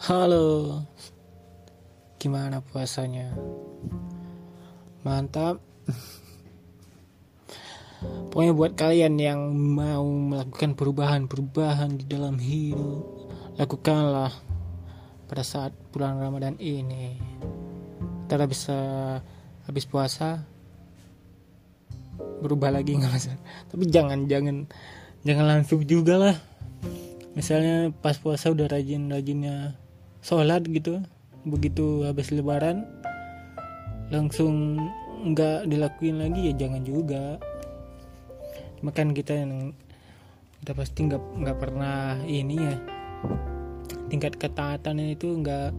Halo, gimana puasanya? Mantap. Pokoknya buat kalian yang mau melakukan perubahan-perubahan di dalam hidup, lakukanlah pada saat bulan Ramadan ini. Ntar bisa habis puasa berubah lagi nggak masalah. Tapi jangan jangan jangan langsung juga lah. Misalnya pas puasa udah rajin-rajinnya sholat gitu, begitu habis lebaran langsung nggak dilakuin lagi ya jangan juga. Makan kita yang kita pasti nggak nggak pernah ini ya. Tingkat ketaatan itu nggak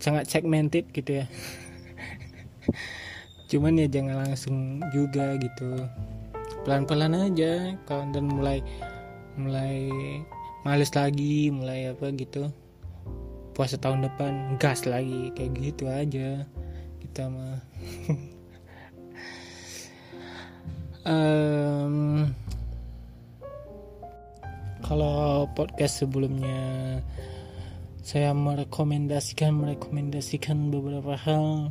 sangat segmented gitu ya. Cuman ya jangan langsung juga gitu. Pelan-pelan aja kalau dan mulai mulai males lagi mulai apa gitu puasa tahun depan gas lagi kayak gitu aja. Kita mah. Um, kalau podcast sebelumnya saya merekomendasikan merekomendasikan beberapa hal.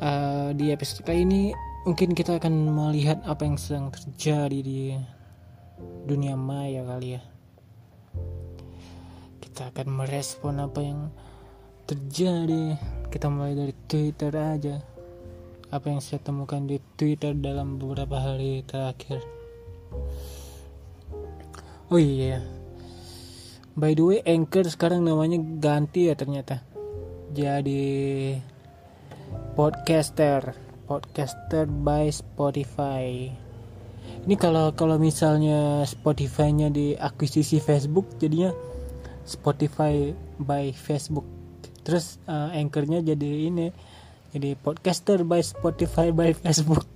Uh, di episode kali ini mungkin kita akan melihat apa yang sedang terjadi di dunia maya kali ya kita akan merespon apa yang terjadi kita mulai dari Twitter aja apa yang saya temukan di Twitter dalam beberapa hari terakhir. Oh iya, by the way Anchor sekarang namanya ganti ya ternyata. Jadi podcaster, podcaster by Spotify. Ini kalau kalau misalnya Spotify-nya diakuisisi Facebook, jadinya Spotify by Facebook. Terus uh, Anchor-nya jadi ini jadi podcaster by Spotify by Facebook.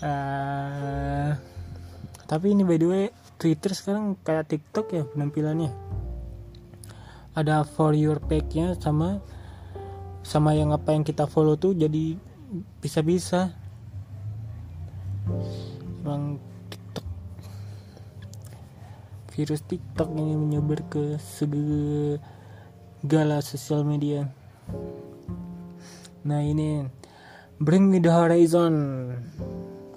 Uh, tapi ini by the way Twitter sekarang kayak TikTok ya penampilannya. Ada for your page nya sama sama yang apa yang kita follow tuh jadi bisa-bisa. Emang virus TikTok ini menyebar ke segala sosial media. Nah ini Bring Me The Horizon.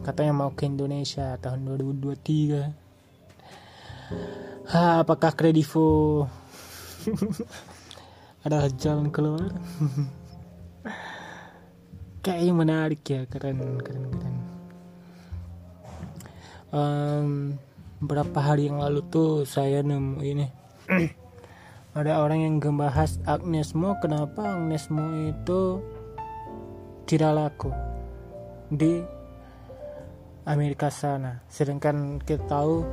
Katanya mau ke Indonesia tahun 2023 ha, Apakah Kredivo? Adalah jalan keluar. Kayaknya menarik ya Keren keren keren. Um, Berapa hari yang lalu tuh Saya nemu ini. Ada orang yang ngebahas Agnes Mo kenapa Agnes Mo itu tidak laku di Amerika sana. Sedangkan kita tahu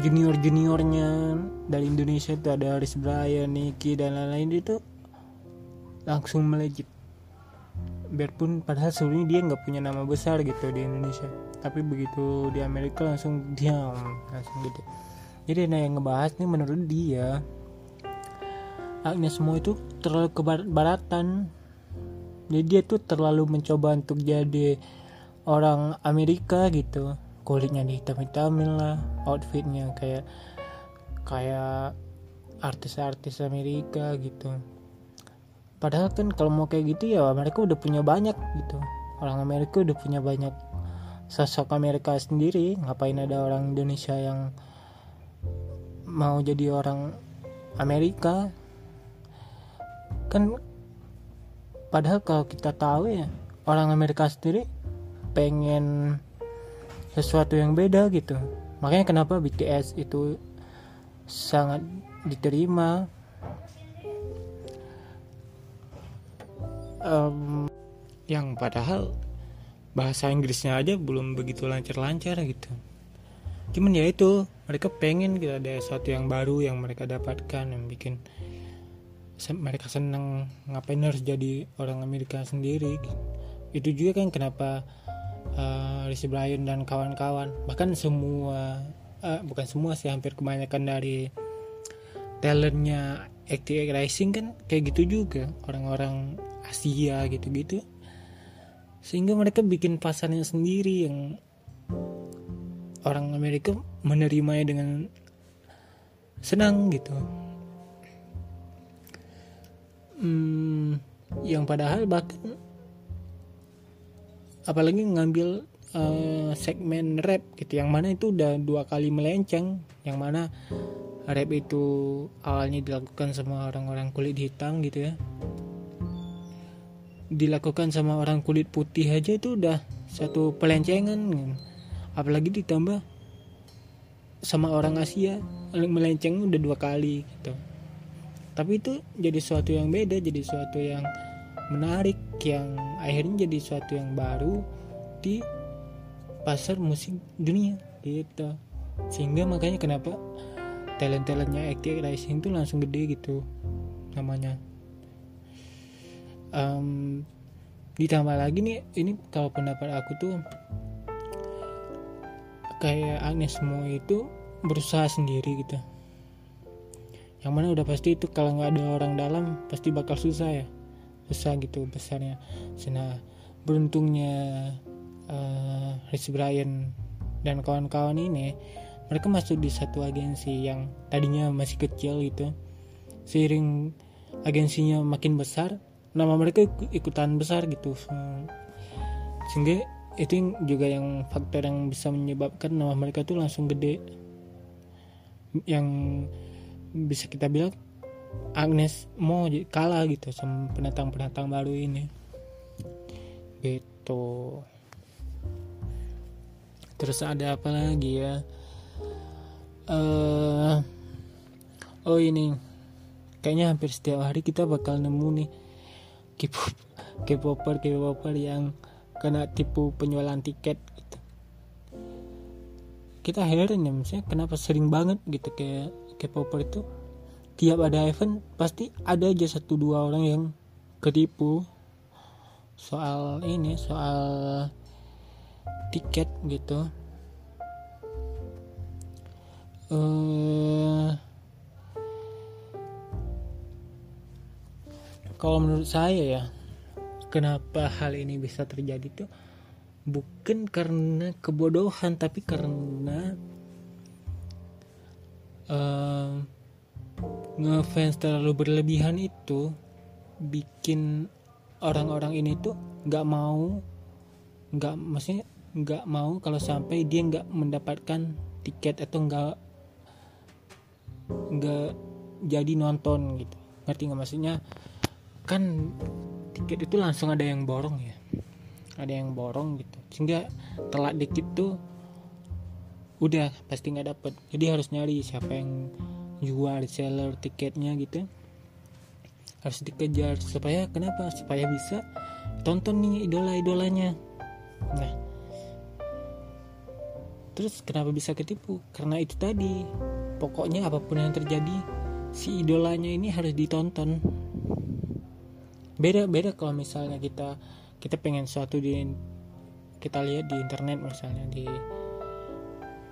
junior juniornya dari Indonesia itu ada Aris Brian, Niki dan lain-lain itu langsung melejit biarpun padahal sebelumnya dia nggak punya nama besar gitu di Indonesia. Tapi begitu di Amerika langsung diam langsung gitu. Jadi nah yang ngebahas nih menurut dia Agnes Mo itu terlalu kebaratan jadi dia tuh terlalu mencoba untuk jadi orang Amerika gitu. Kulitnya dihitam-hitamin lah outfitnya kayak kayak artis-artis Amerika gitu padahal kan kalau mau kayak gitu ya Amerika udah punya banyak gitu. Orang Amerika udah punya banyak sosok Amerika sendiri. Ngapain ada orang Indonesia yang mau jadi orang Amerika? Kan padahal kalau kita tahu ya orang Amerika sendiri pengen sesuatu yang beda gitu. Makanya kenapa BTS itu sangat diterima um, yang padahal bahasa Inggrisnya aja belum begitu lancar-lancar gitu. Cuman ya itu mereka pengen gitu ada sesuatu yang baru yang mereka dapatkan yang bikin mereka seneng ngapain harus jadi orang Amerika sendiri itu juga kan kenapa uh, Rizky Brian dan kawan-kawan bahkan semua uh, bukan semua sih hampir kebanyakan dari talentnya ATX Rising kan kayak gitu juga. Orang-orang Asia gitu-gitu. Sehingga mereka bikin pasarnya sendiri yang orang Amerika menerimanya dengan senang gitu. Hmm, yang padahal bahkan apalagi ngambil uh, segmen rap gitu yang mana itu udah dua kali melenceng yang mana rap itu awalnya dilakukan sama orang-orang kulit hitam gitu ya dilakukan sama orang kulit putih aja itu udah satu pelencengan apalagi ditambah sama orang Asia melenceng udah dua kali gitu. Tapi itu jadi suatu yang beda jadi suatu yang menarik yang akhirnya jadi suatu yang baru di pasar musik dunia gitu. Sehingga makanya kenapa talent talentnya acting Rising itu langsung gede gitu namanya um, ditambah lagi nih ini kalau pendapat aku tuh kayak Agnes Mo itu berusaha sendiri gitu. Yang mana udah pasti itu kalau nggak ada orang dalam pasti bakal susah ya. Susah gitu besarnya. Nah beruntungnya uh, Rich Brian dan kawan-kawan ini mereka masuk di satu agensi yang tadinya masih kecil gitu. Seiring agensinya makin besar nama mereka ikutan besar gitu. Sehingga itu juga yang faktor yang bisa menyebabkan nama mereka tuh langsung gede. Yang bisa kita bilang Agnes mau kalah gitu sama pendatang-pendatang baru ini. Gitu. Terus ada apa lagi ya? Uh, oh ini. Kayaknya hampir setiap hari kita bakal nemu nih K-popper K-popper yang kena tipu penjualan tiket gitu. Kita heran ya misalnya kenapa sering banget gitu kayak K-popper itu. Tiap ada event pasti ada aja satu dua orang yang ketipu soal ini soal tiket gitu. Uh, kalau menurut saya ya kenapa hal ini bisa terjadi tuh? Bukan karena kebodohan tapi karena uh, ngefans terlalu berlebihan itu bikin orang-orang ini tuh nggak mau nggak maksudnya nggak mau kalau sampai dia nggak mendapatkan tiket atau nggak nggak jadi nonton gitu. Ngerti nggak maksudnya kan tiket itu langsung ada yang borong ya. Ada yang borong gitu. Sehingga telat dikit tuh udah pasti nggak dapet. Jadi harus nyari siapa yang jual seller tiketnya gitu. Harus dikejar supaya kenapa? Supaya bisa tonton nih idola-idolanya. Nah terus kenapa bisa ketipu? Karena itu tadi pokoknya apa pun yang terjadi si idolanya ini harus ditonton beda beda kalau misalnya kita kita pengen suatu di kita lihat di internet misalnya di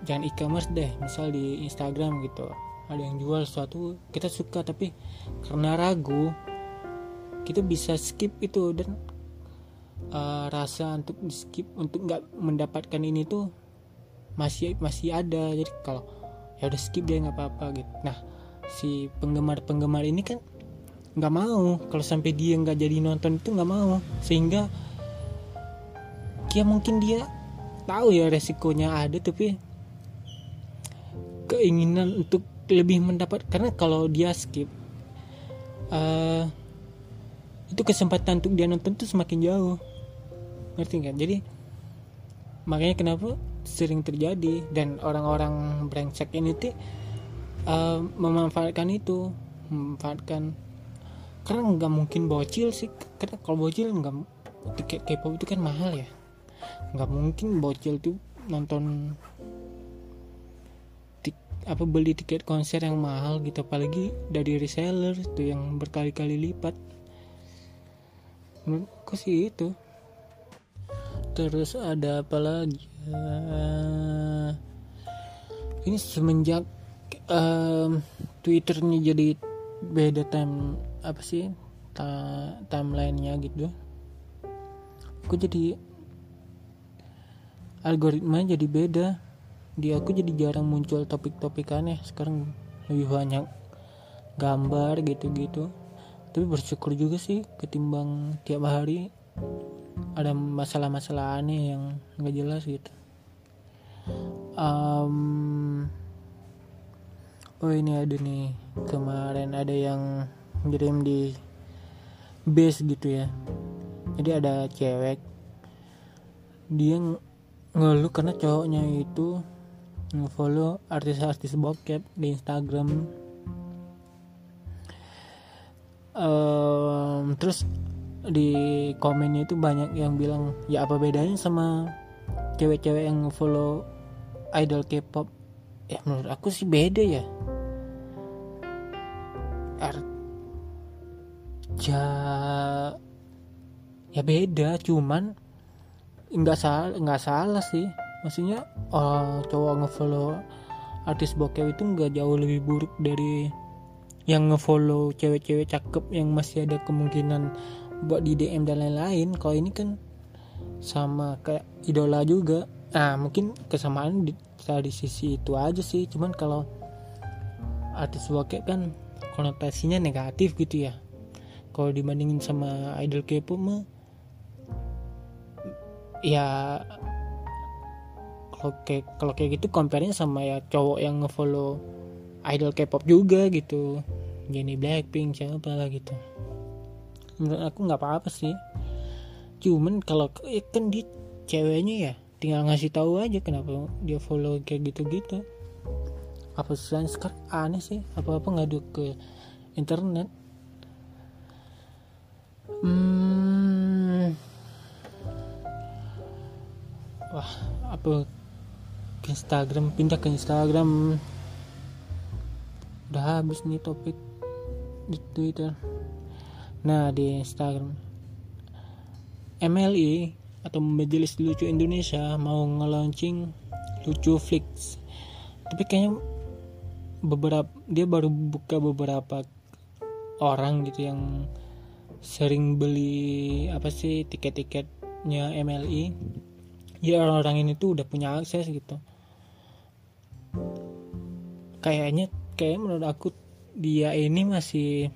jangan e-commerce deh misal di Instagram gitu. Ada yang jual sesuatu kita suka tapi karena ragu kita bisa skip itu dan uh, rasa untuk skip untuk nggak mendapatkan ini tuh masih masih ada. Jadi kalau ya udah skip dia nggak apa-apa gitu. Nah si penggemar penggemar ini kan nggak mau. Kalau sampai dia nggak jadi nonton itu nggak mau. Sehingga ya mungkin dia tahu ya resikonya ada tapi keinginan untuk lebih mendapat karena kalau dia skip uh, itu kesempatan untuk dia nonton tuh semakin jauh. Ngerti kan jadi makanya kenapa sering terjadi dan orang-orang brengsek ini tuh uh, memanfaatkan itu memanfaatkan karena nggak mungkin bocil sih. Karena kalau bocil nggak K-pop itu kan mahal ya. Nggak mungkin bocil tuh nonton tik, apa beli tiket konser yang mahal gitu. Apalagi dari reseller itu yang berkali-kali lipat. Menurutku sih itu. Terus ada apa lagi? Uh, ini semenjak um, twitternya jadi beda time apa sih ta timelinenya gitu. Aku jadi algoritma jadi beda. Di aku jadi jarang muncul topik-topik aneh. Sekarang lebih banyak gambar gitu-gitu. Tapi bersyukur juga sih ketimbang tiap hari ada masalah-masalah aneh yang nggak jelas gitu. Um, oh ini ada nih. Kemarin ada yang ngirim di base gitu ya. Jadi ada cewek dia ngeluh karena cowoknya itu ngefollow artis-artis bokep di Instagram. Um, terus di komennya itu banyak yang bilang ya apa bedanya sama cewek-cewek yang follow idol K-pop? Ya menurut aku sih beda ya. Er, ja ya beda cuman nggak salah nggak salah sih. Maksudnya oh, cowok ngefollow artis bokep itu nggak jauh lebih buruk dari yang ngefollow cewek-cewek cakep yang masih ada kemungkinan buat di DM dan lain-lain. Kalau ini kan sama kayak idola juga. Nah mungkin kesamaan di, di sisi itu aja sih. Cuman kalau artis bokep kan konotasinya negatif gitu ya kalau dibandingin sama idol K-pop mah ya kalau kayak kalau kayak gitu compare sama ya cowok yang ngefollow idol K-pop juga gitu. Jennie Blackpink siapa lah gitu. Menurut aku nggak apa-apa sih. Cuman kalau eh, kan dia ceweknya ya tinggal ngasih tahu aja kenapa dia follow kayak gitu-gitu. Apa sih sekarang aneh sih. Apa-apa ngadu ke internet hmm. Wah apa ke Instagram? Pindah ke Instagram. Udah habis nih topik di Twitter. Nah di Instagram. MLI atau Majelis Lucu Indonesia mau nge-launching lucu flix tapi kayaknya beberapa dia baru buka beberapa orang gitu yang sering beli apa sih tiket-tiketnya MLI ya orang-orang ini tuh udah punya akses gitu. Kayaknya kayak menurut aku dia ini masih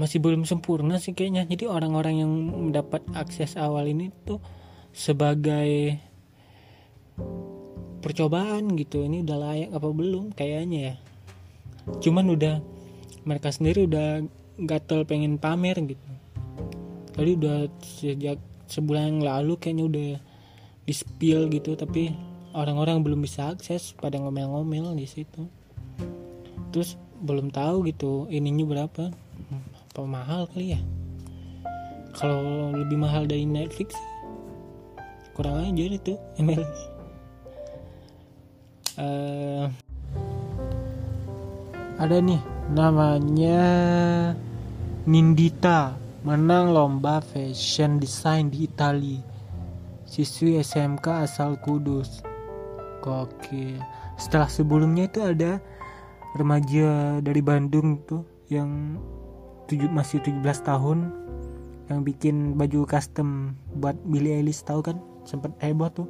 masih belum sempurna sih kayaknya. Jadi orang-orang yang mendapat akses awal ini tuh sebagai percobaan gitu. Ini udah layak apa belum kayaknya ya. Cuman udah mereka sendiri udah gatel pengen pamer gitu. Tadi udah sejak sebulan yang lalu kayaknya udah di spill gitu tapi orang-orang belum bisa akses pada ngomel-ngomel di situ. Terus belum tahu gitu ininya berapa. Apa mahal kali ya? Kalau lebih mahal dari Netflix kurang aja itu ML uh, ada nih namanya Nindita. Menang lomba fashion design di Italia siswi SMK asal Kudus. Oke. Setelah sebelumnya itu ada remaja dari Bandung tuh yang tujuh, masih 17 tahun yang bikin baju custom buat Billie Eilish tahu kan? Sempet heboh tuh.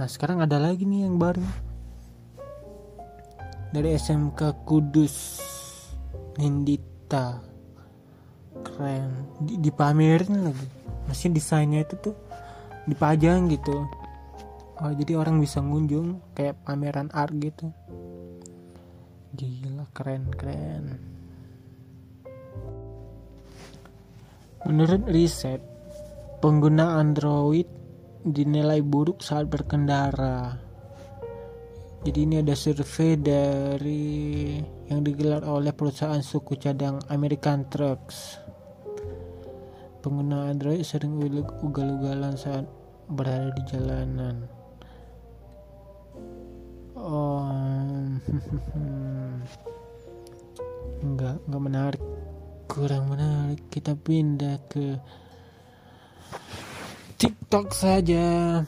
Nah sekarang ada lagi nih yang baru dari SMK Kudus Nindita. Keren. Di, dipamerin lagi. Masih desainnya itu tuh dipajang gitu. Oh jadi orang bisa ngunjung kayak pameran art gitu. Gila keren keren. Menurut riset pengguna Android dinilai buruk saat berkendara jadi ini ada survei dari yang digelar oleh perusahaan suku cadang American Trucks. Pengguna Android sering ugal-ugalan saat berada di jalanan. Oh nggak nggak menarik. Kurang menarik. Kita pindah ke TikTok saja.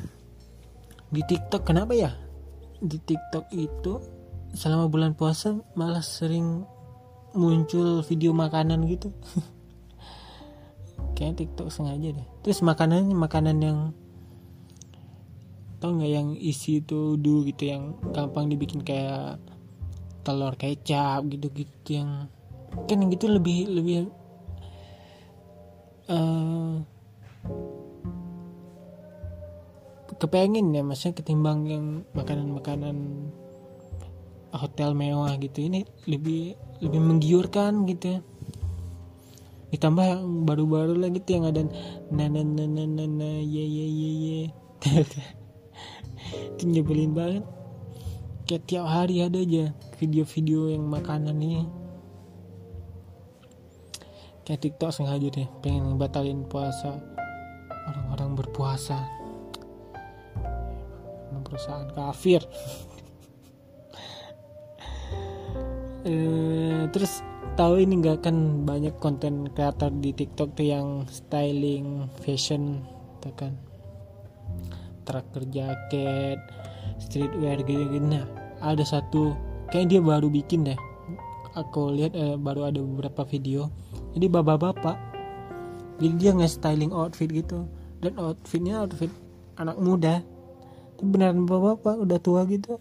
Di TikTok kenapa ya di TikTok itu selama bulan puasa malah sering muncul video makanan gitu. Kayak TikTok sengaja deh. Terus makanannya makanan yang tau nggak yang isi itu do gitu yang gampang dibikin kayak telur kecap gitu-gitu yang kan yang gitu lebih lebih uh, kepengen ya maksudnya ketimbang yang makanan-makanan hotel mewah gitu. Ini lebih lebih menggiurkan gitu ditambah yang baru-baru lagi tuh yang ada nana nana nana ye ye ye ye. Itu nyebelin banget. Kayak tiap hari ada aja video-video yang makanan ini. Kayak TikTok sengaja deh pengen batalin puasa orang-orang berpuasa perusahaan kafir. Eh, terus tahu ini nggak kan banyak konten kreator di TikTok tuh yang styling fashion tuh kan? Tracker jaket streetwear gitu, gitu nah ada satu kayak dia baru bikin deh. Aku lihat eh, baru ada beberapa video. Jadi bapak-bapak jadi dia nge-styling outfit gitu. Dan outfitnya outfit anak muda beneran bapak-bapak udah tua gitu.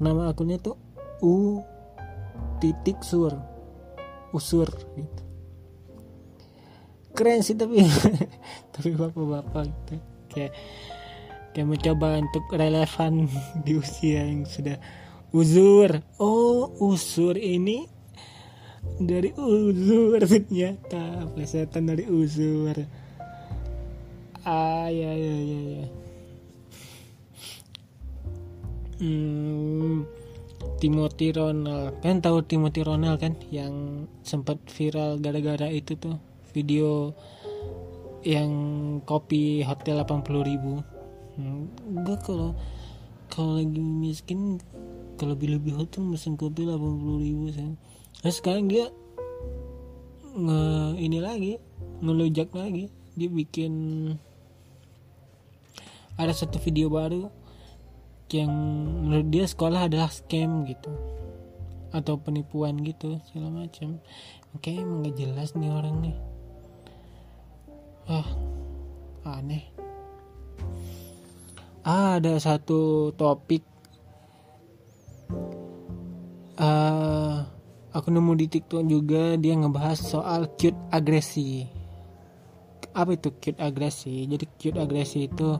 Nama akunnya tuh u titik sur. Usur gitu. Keren sih tapi tapi bapak-bapak gitu. Kayak kayak mencoba untuk relevan di usia yang sudah uzur. Oh usur ini dari uzur. Ternyata plesetan dari uzur. Ah ya ya ya ya hmm Timothy Ronald. Kan tahu Timothy Ronald kan yang sempat viral gara-gara itu tuh video yang kopi hotel 80 ribu. Hmm, enggak kalau kalau lagi miskin kalau lebih-lebih hotel mesin kopi 80 ribu sih. Nah, sekarang dia nge ini lagi ngelojak lagi. Dia bikin ada satu video baru yang menurut dia sekolah adalah scam gitu. Atau penipuan gitu segala macam. Oke emang gak jelas nih orang nih. Ah aneh. Ah, ada satu topik. Uh, aku nemu di TikTok juga dia ngebahas soal cute agresi. Apa itu cute agresi? Jadi cute agresi itu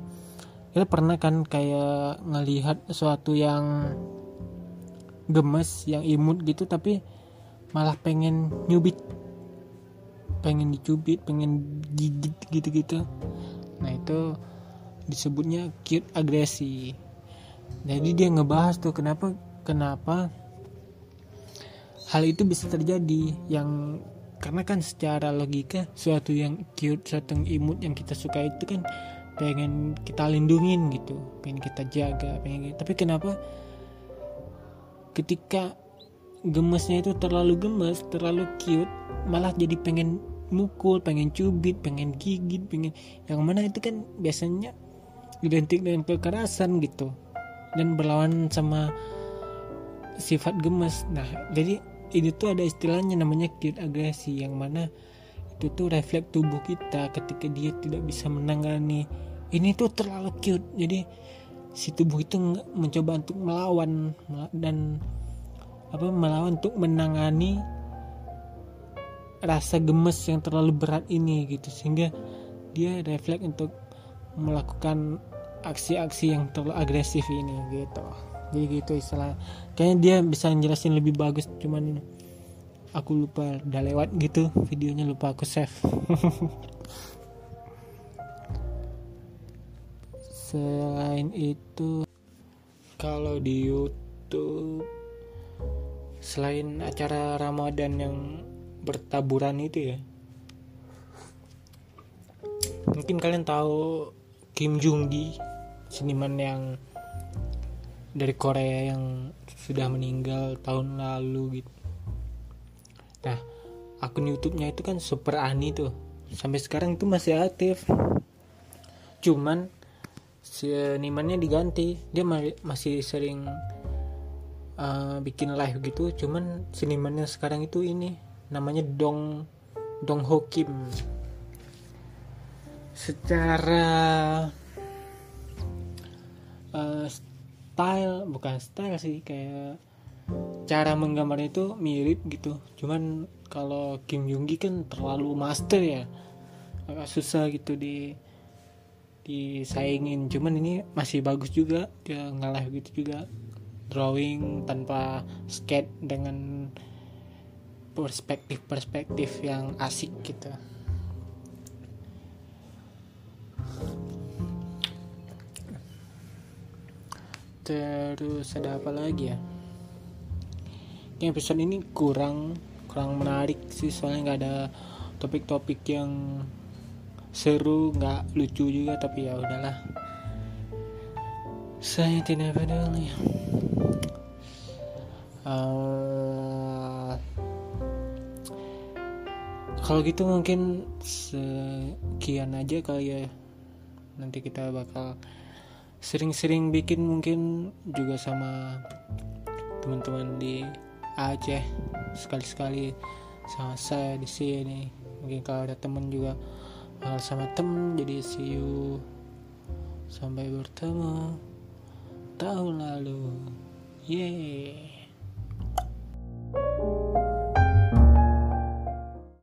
kita pernah kan kayak ngelihat sesuatu yang gemes yang imut gitu tapi malah pengen nyubit. Pengen dicubit pengen gigit gitu-gitu. Nah itu disebutnya cute agresi. Jadi dia ngebahas tuh kenapa kenapa hal itu bisa terjadi yang karena kan secara logika suatu yang cute suatu yang imut yang kita suka itu kan pengen kita lindungin gitu pengen kita jaga pengen tapi kenapa ketika gemesnya itu terlalu gemes terlalu cute malah jadi pengen mukul pengen cubit pengen gigit pengen yang mana itu kan biasanya identik dengan kekerasan gitu dan berlawan sama sifat gemes. Nah jadi ini tuh ada istilahnya namanya cute agresi yang mana itu tuh refleks tubuh kita ketika dia tidak bisa menangani ini tuh terlalu cute. Jadi si tubuh itu mencoba untuk melawan dan apa melawan untuk menangani rasa gemes yang terlalu berat ini gitu. Sehingga dia refleks untuk melakukan aksi-aksi yang terlalu agresif ini gitu. Jadi gitu istilah kayaknya dia bisa jelasin lebih bagus cuman aku lupa udah lewat gitu videonya lupa aku save selain itu kalau di YouTube selain acara Ramadan yang bertaburan itu ya mungkin kalian tahu Kim Jung Gi seniman yang dari Korea yang sudah meninggal tahun lalu gitu. Nah akun YouTube-nya itu kan Super Ani tuh. Sampai sekarang itu masih aktif. Cuman senimannya diganti. Dia masih sering uh, bikin live gitu. Cuman senimannya sekarang itu ini namanya Dong Dong Ho Kim. Secara uh, style bukan style sih kayak cara menggambarnya itu mirip gitu. Cuman kalau Kim Jong Gi kan terlalu master ya. Agak susah gitu di disaingin. Cuman ini masih bagus juga dia ngalah gitu juga. Drawing tanpa skate dengan perspektif-perspektif yang asik gitu. Terus ada apa lagi ya? Yang episode ini kurang kurang menarik sih soalnya nggak ada topik-topik yang seru nggak lucu juga tapi ya udahlah. Saya tidak peduli. Uh, kalau gitu mungkin sekian aja kali ya. Nanti kita bakal sering-sering bikin mungkin juga sama teman-teman di Aceh sekali-sekali sama saya di sini. Mungkin kalau ada teman juga bakal sama temen jadi see you sampai bertemu tahun lalu. Yeay